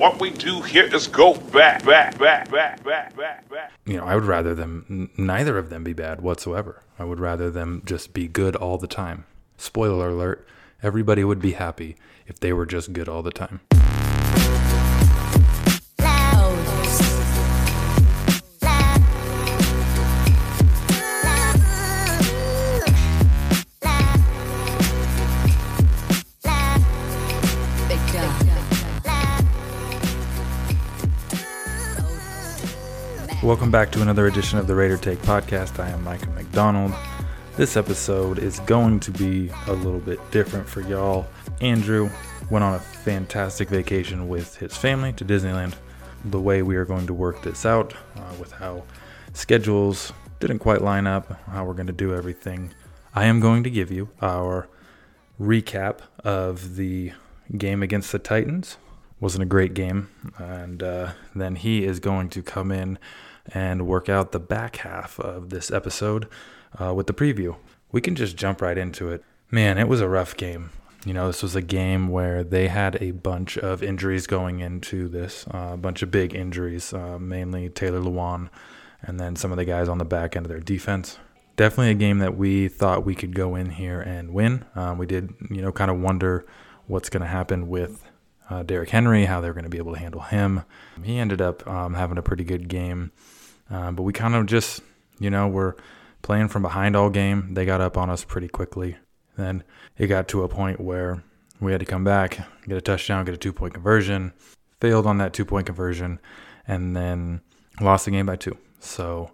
What we do here is go back, back, back, back, back, back, back. You know, I would rather them, neither of them be bad whatsoever. I would rather them just be good all the time. Spoiler alert, everybody would be happy if they were just good all the time. Welcome back to another edition of the Raider Take podcast. I am Micah McDonald. This episode is going to be a little bit different for y'all. Andrew went on a fantastic vacation with his family to Disneyland. The way we are going to work this out uh, with how schedules didn't quite line up, how we're going to do everything, I am going to give you our recap of the game against the Titans. Wasn't a great game. And uh, then he is going to come in and work out the back half of this episode uh, with the preview. We can just jump right into it. Man, it was a rough game. You know, this was a game where they had a bunch of injuries going into this, uh, a bunch of big injuries, uh, mainly Taylor Lewan and then some of the guys on the back end of their defense. Definitely a game that we thought we could go in here and win. Um, we did, you know, kind of wonder what's going to happen with uh, Derrick Henry, how they're going to be able to handle him. He ended up um, having a pretty good game, uh, but we kind of just, you know, were playing from behind all game. They got up on us pretty quickly. Then it got to a point where we had to come back, get a touchdown, get a two point conversion, failed on that two point conversion, and then lost the game by two. So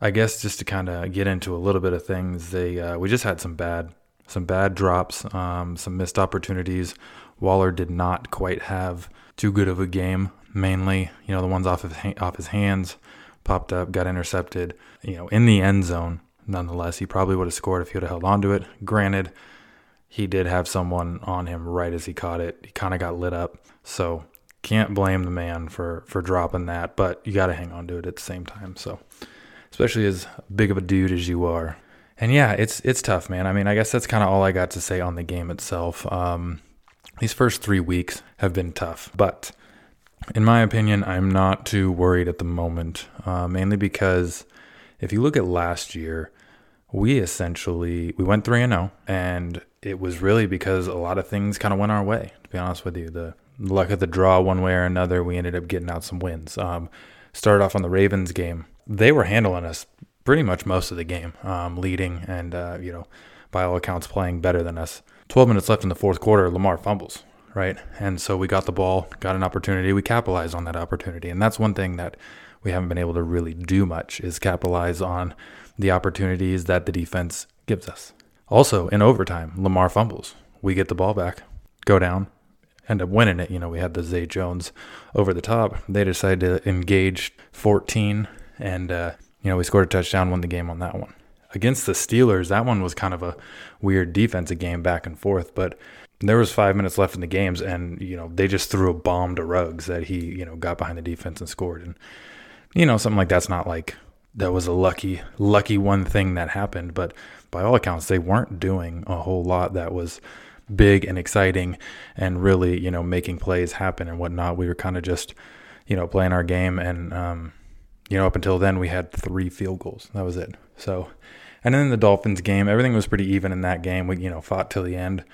I guess just to kind of get into a little bit of things, they uh, we just had some bad some bad drops, um, some missed opportunities. Waller did not quite have too good of a game. Mainly, you know, the ones off of off his hands popped up, got intercepted. You know, in the end zone. Nonetheless, he probably would have scored if he would have held on to it. Granted, he did have someone on him right as he caught it. He kind of got lit up, so can't blame the man for for dropping that. But you got to hang on to it at the same time. So, especially as big of a dude as you are, and yeah, it's it's tough, man. I mean, I guess that's kind of all I got to say on the game itself. Um, these first three weeks have been tough, but in my opinion, I'm not too worried at the moment, uh, mainly because if you look at last year, we essentially we went three and zero, and it was really because a lot of things kind of went our way. To be honest with you, the luck of the draw, one way or another, we ended up getting out some wins. Um, started off on the Ravens game; they were handling us pretty much most of the game, um, leading and uh, you know, by all accounts, playing better than us. 12 minutes left in the fourth quarter, Lamar fumbles, right? And so we got the ball, got an opportunity, we capitalized on that opportunity. And that's one thing that we haven't been able to really do much is capitalize on the opportunities that the defense gives us. Also, in overtime, Lamar fumbles. We get the ball back, go down, end up winning it. You know, we had the Zay Jones over the top. They decided to engage 14, and, uh, you know, we scored a touchdown, won the game on that one against the Steelers, that one was kind of a weird defensive game back and forth, but there was five minutes left in the games, and you know they just threw a bomb to Ruggs that he you know got behind the defense and scored, and you know something like that's not like that was a lucky lucky one thing that happened, but by all accounts they weren't doing a whole lot that was big and exciting and really you know making plays happen and whatnot. We were kind of just you know playing our game and um, you know up until then we had three field goals. That was it. So and then the Dolphins game, everything was pretty even in that game. We, you know, fought till the end.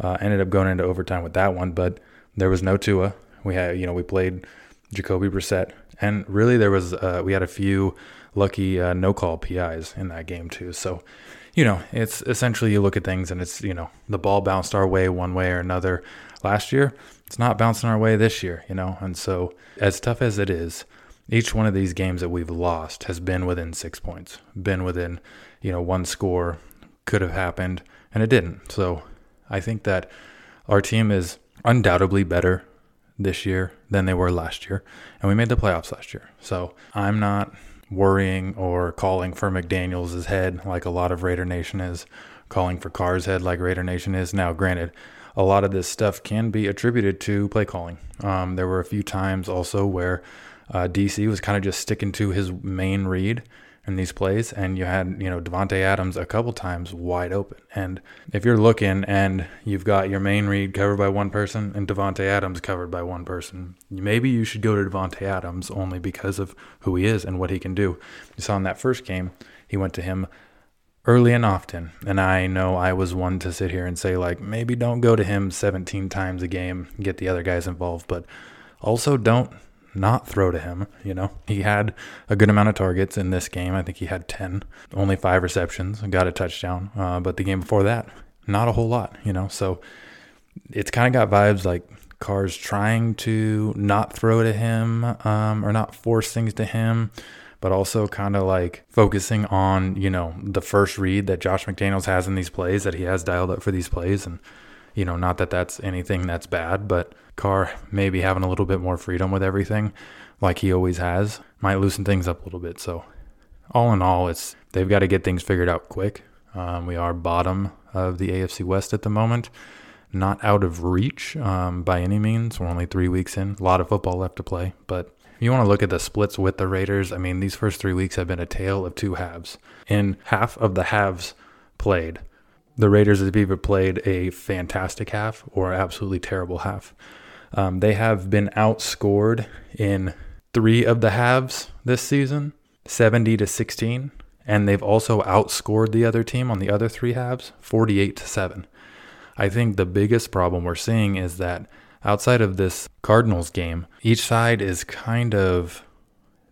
Uh, ended up going into overtime with that one, but there was no Tua. We had, you know, we played Jacoby Brissett, and really there was, uh, we had a few lucky uh, no call PIs in that game too. So, you know, it's essentially you look at things and it's, you know, the ball bounced our way one way or another last year. It's not bouncing our way this year, you know, and so as tough as it is, each one of these games that we've lost has been within six points, been within, you know, one score could have happened, and it didn't. So I think that our team is undoubtedly better this year than they were last year, and we made the playoffs last year. So I'm not worrying or calling for McDaniels' head like a lot of Raider Nation is, calling for Carr's head like Raider Nation is. Now, granted, a lot of this stuff can be attributed to play calling. Um, there were a few times also where uh, DC was kind of just sticking to his main read in these plays, and you had you know Davante Adams a couple times wide open. And if you're looking and you've got your main read covered by one person and Davante Adams covered by one person, maybe you should go to Davante Adams only because of who he is and what he can do. You saw in that first game, he went to him early and often. And I know I was one to sit here and say, like, maybe don't go to him 17 times a game, get the other guys involved, but also don't not throw to him. You know, he had a good amount of targets in this game. I think he had 10, only five receptions, got a touchdown. Uh, but the game before that, not a whole lot, you know. So it's kind of got vibes like Carr's trying to not throw to him um, or not force things to him, but also kind of like focusing on, you know, the first read that Josh McDaniels has in these plays that he has dialed up for these plays. And, you know, not that that's anything that's bad, but Carr maybe having a little bit more freedom with everything, like he always has, might loosen things up a little bit. So, all in all, it's they've got to get things figured out quick. Um, we are bottom of the AFC West at the moment, not out of reach um, by any means. We're only three weeks in, a lot of football left to play. But if you want to look at the splits with the Raiders, I mean, these first three weeks have been a tale of two halves. In half of the halves played, the Raiders have either played a fantastic half or absolutely terrible half. Um, they have been outscored in three of the halves this season, 70 to 16, and they've also outscored the other team on the other three halves, 48 to 7. I think the biggest problem we're seeing is that outside of this Cardinals game, each side is kind of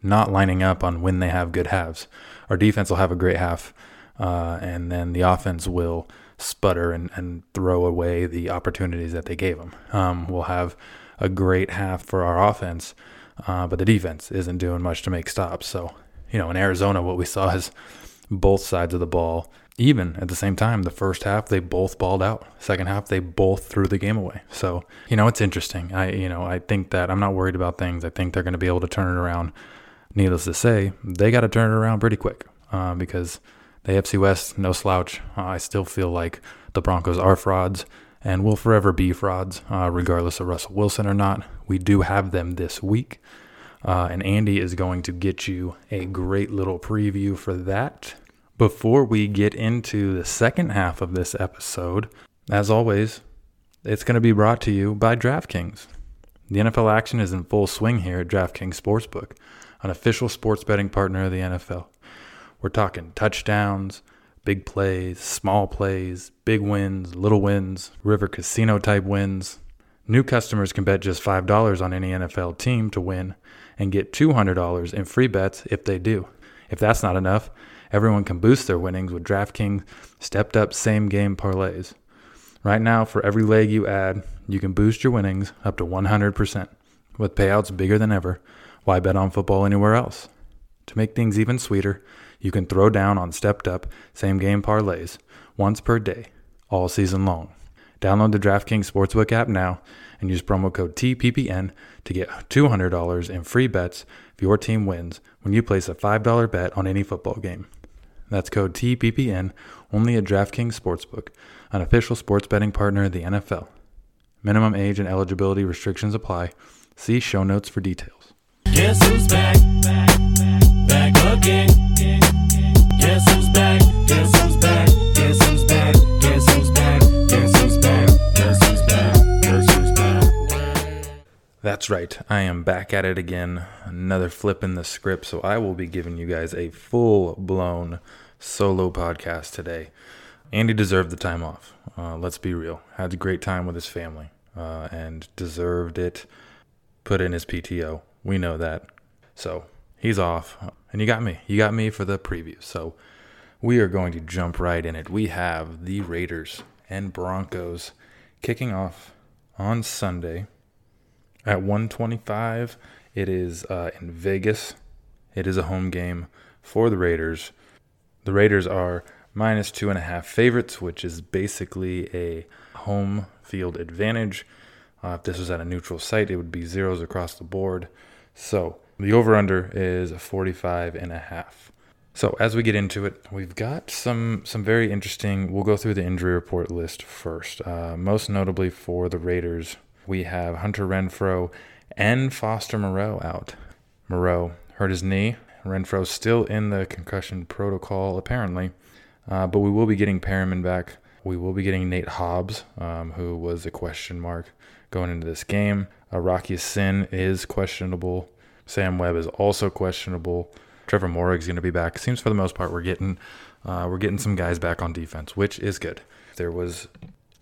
not lining up on when they have good halves. Our defense will have a great half, uh, and then the offense will sputter and, and throw away the opportunities that they gave them. Um, we'll have a great half for our offense, uh, but the defense isn't doing much to make stops. So, you know, in Arizona, what we saw is both sides of the ball, even at the same time. The first half, they both balled out. Second half, they both threw the game away. So, you know, it's interesting. I, you know, I think that I'm not worried about things. I think they're going to be able to turn it around. Needless to say, they got to turn it around pretty quick uh, because the AFC West, no slouch. Uh, I still feel like the Broncos are frauds and will forever be frauds, uh, regardless of Russell Wilson or not. We do have them this week. Uh, and Andy is going to get you a great little preview for that. Before we get into the second half of this episode, as always, it's going to be brought to you by DraftKings. The NFL action is in full swing here at DraftKings Sportsbook, an official sports betting partner of the NFL. We're talking touchdowns, big plays, small plays, big wins, little wins, river casino type wins. New customers can bet just $5 on any NFL team to win and get $200 in free bets if they do. If that's not enough, everyone can boost their winnings with DraftKings stepped up same game parlays. Right now, for every leg you add, you can boost your winnings up to 100%. With payouts bigger than ever, why bet on football anywhere else? To make things even sweeter, you can throw down on stepped up same game parlays once per day, all season long. Download the DraftKings Sportsbook app now and use promo code TPPN to get $200 in free bets if your team wins when you place a $5 bet on any football game. That's code TPPN only at DraftKings Sportsbook, an official sports betting partner of the NFL. Minimum age and eligibility restrictions apply. See show notes for details. Guess who's back? Back, again. Guess who's back? Guess who's back? Guess who's back? Guess who's back? Guess who's back? Guess who's back? Guess who's back? That's right. I am back at it again. Another flip in the script. So I will be giving you guys a full blown solo podcast today. Andy deserved the time off. Uh, let's be real. Had a great time with his family uh, and deserved it. Put in his PTO. We know that. So he's off. And you got me. You got me for the preview. So we are going to jump right in it. We have the Raiders and Broncos kicking off on Sunday at 125. It is uh, in Vegas. It is a home game for the Raiders. The Raiders are minus two and a half favorites, which is basically a home field advantage. Uh, if this was at a neutral site, it would be zeros across the board. So the over under is 45 and a half. So as we get into it, we've got some some very interesting. We'll go through the injury report list first. Uh, most notably for the Raiders, we have Hunter Renfrow and Foster Moreau out. Moreau hurt his knee Renfrow's still in the concussion protocol, apparently, uh, but we will be getting Perriman back. We will be getting Nate Hobbs, um, who was a question mark going into this game. Uh, Rock Ya-Sin is questionable. Sam Webb is also questionable. Trevon Moehrig's going to be back. Seems for the most part we're getting uh, we're getting some guys back on defense, which is good. If there was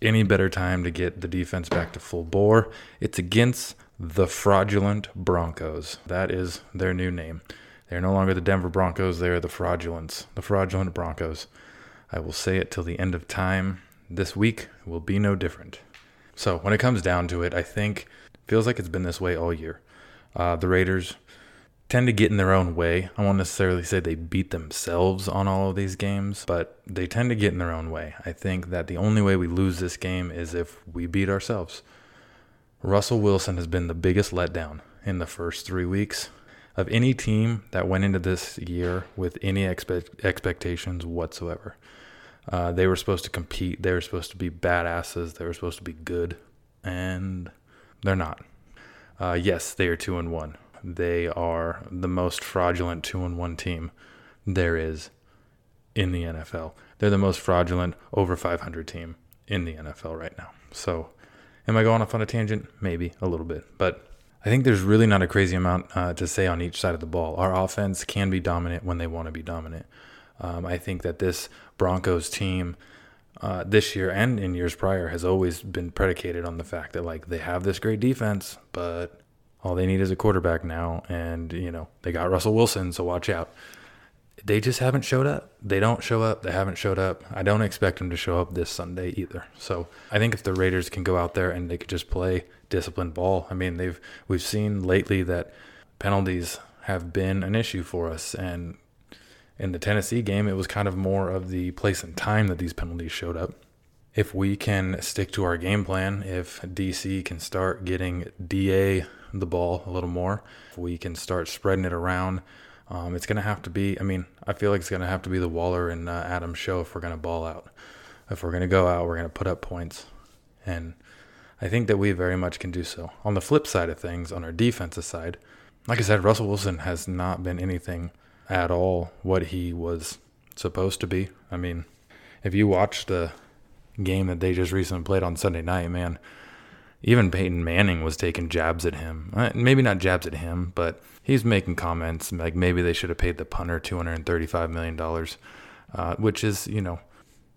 any better time to get the defense back to full bore, it's against the fraudulent Broncos. That is their new name. They're no longer the Denver Broncos, they're the fraudulents, the fraudulent Broncos. I will say it till the end of time. This week will be no different. So, when it comes down to it, I think feels like it's been this way all year. Uh, the Raiders tend to get in their own way. I won't necessarily say they beat themselves on all of these games, but they tend to get in their own way. I think that the only way we lose this game is if we beat ourselves. Russell Wilson has been the biggest letdown in the first three weeks of any team that went into this year with any expe- expectations whatsoever. Uh, they were supposed to compete. They were supposed to be badasses. They were supposed to be good, and they're not. Uh, yes, they are two and one. They are the most fraudulent two and one team there is in the NFL. They're the most fraudulent over 500 team in the NFL right now. So, am I going off on a tangent? Maybe a little bit, but I think there's really not a crazy amount uh, to say on each side of the ball. Our offense can be dominant when they want to be dominant. Um, I think that this Broncos team uh, this year and in years prior has always been predicated on the fact that like they have this great defense, but all they need is a quarterback now, and you know they got Russell Wilson, so watch out. They just haven't showed up. They don't show up. They haven't showed up. I don't expect them to show up this Sunday either. So I think if the Raiders can go out there and they could just play disciplined ball. I mean, they've we've seen lately that penalties have been an issue for us, and in the Tennessee game, it was kind of more of the place and time that these penalties showed up. If we can stick to our game plan, if DC can start getting DA the ball a little more, if we can start spreading it around, um, it's going to have to be, I mean, I feel like it's going to have to be the Waller and uh, Adams show if we're going to ball out. If we're going to go out, we're going to put up points. And I think that we very much can do so. On the flip side of things, on our defensive side, like I said, Russell Wilson has not been anything at all what he was supposed to be. I mean, if you watch the game that they just recently played on Sunday night, man, even Peyton Manning was taking jabs at him. Uh, Maybe not jabs at him, but he's making comments like maybe they should have paid the punter $235 million, uh, which is, you know,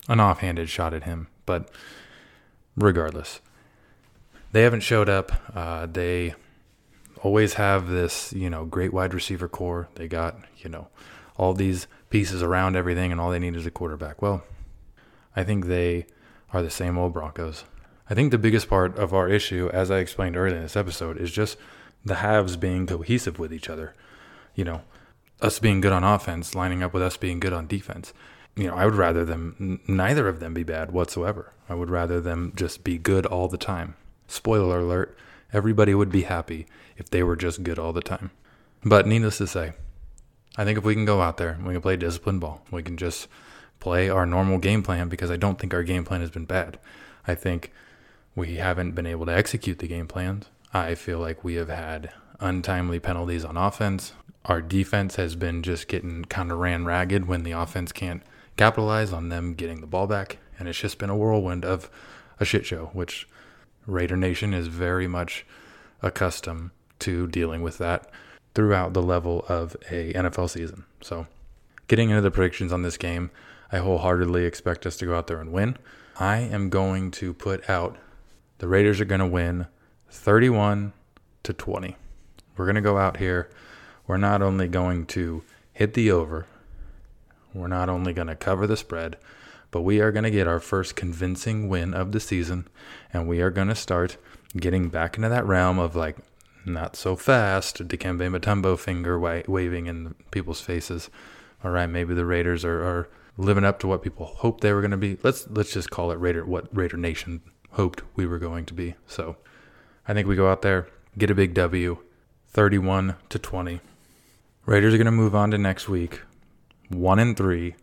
an offhanded shot at him. But regardless, they haven't showed up. Uh, they always have this, you know, great wide receiver corps. They got, you know, all these pieces around everything, and all they need is a quarterback. Well, I think they are the same old Broncos. I think the biggest part of our issue, as I explained earlier in this episode, is just the halves being cohesive with each other. You know, us being good on offense lining up with us being good on defense. You know, I would rather them, neither of them be bad whatsoever. I would rather them just be good all the time. Spoiler alert, everybody would be happy if they were just good all the time. But needless to say, I think if we can go out there we can play disciplined ball, we can just play our normal game plan because I don't think our game plan has been bad. I think we haven't been able to execute the game plans. I feel like we have had untimely penalties on offense. Our defense has been just getting kind of ran ragged when the offense can't capitalize on them getting the ball back. And it's just been a whirlwind of a shit show, which Raider Nation is very much accustomed to dealing with that throughout the level of a NFL season. So, getting into the predictions on this game, I wholeheartedly expect us to go out there and win. I am going to put out the Raiders are going to win 31 to 20. We're going to go out here. We're not only going to hit the over, we're not only going to cover the spread, but we are going to get our first convincing win of the season. And we are going to start getting back into that realm of like, not so fast, Dikembe Mutombo finger wa- waving in people's faces. All right, maybe the Raiders are, are living up to what people hoped they were going to be. Let's let's just call it Raider what Raider Nation hoped we were going to be. So, I think we go out there, get a big W, 31 to 20. Raiders are going to move on to next week, 1 and 3.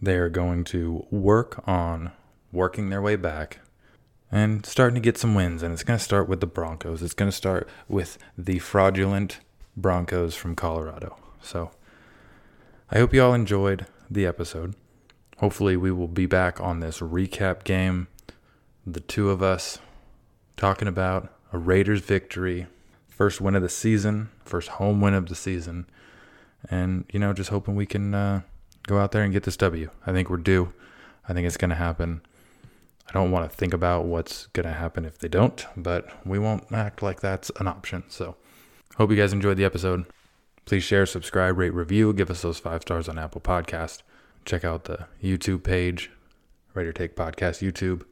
They are going to work on working their way back and starting to get some wins. And it's going to start with the Broncos. It's going to start with the fraudulent Broncos from Colorado. So I hope you all enjoyed the episode. Hopefully, we will be back on this recap game. The two of us talking about a Raiders victory, first win of the season, first home win of the season, and you know, just hoping we can uh, go out there and get this W. I think we're due. I think it's going to happen. I don't want to think about what's going to happen if they don't, but we won't act like that's an option. So, hope you guys enjoyed the episode. Please share, subscribe, rate, review, give us those five stars on Apple Podcast. Check out the YouTube page, Raider Take Podcast YouTube.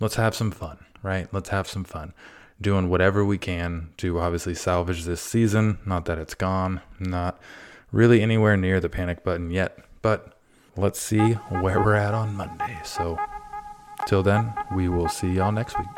Let's have some fun, right? Let's have some fun. Doing whatever we can to obviously salvage this season. Not that it's gone, not really anywhere near the panic button yet, but let's see where we're at on Monday. So, till then, we will see y'all next week.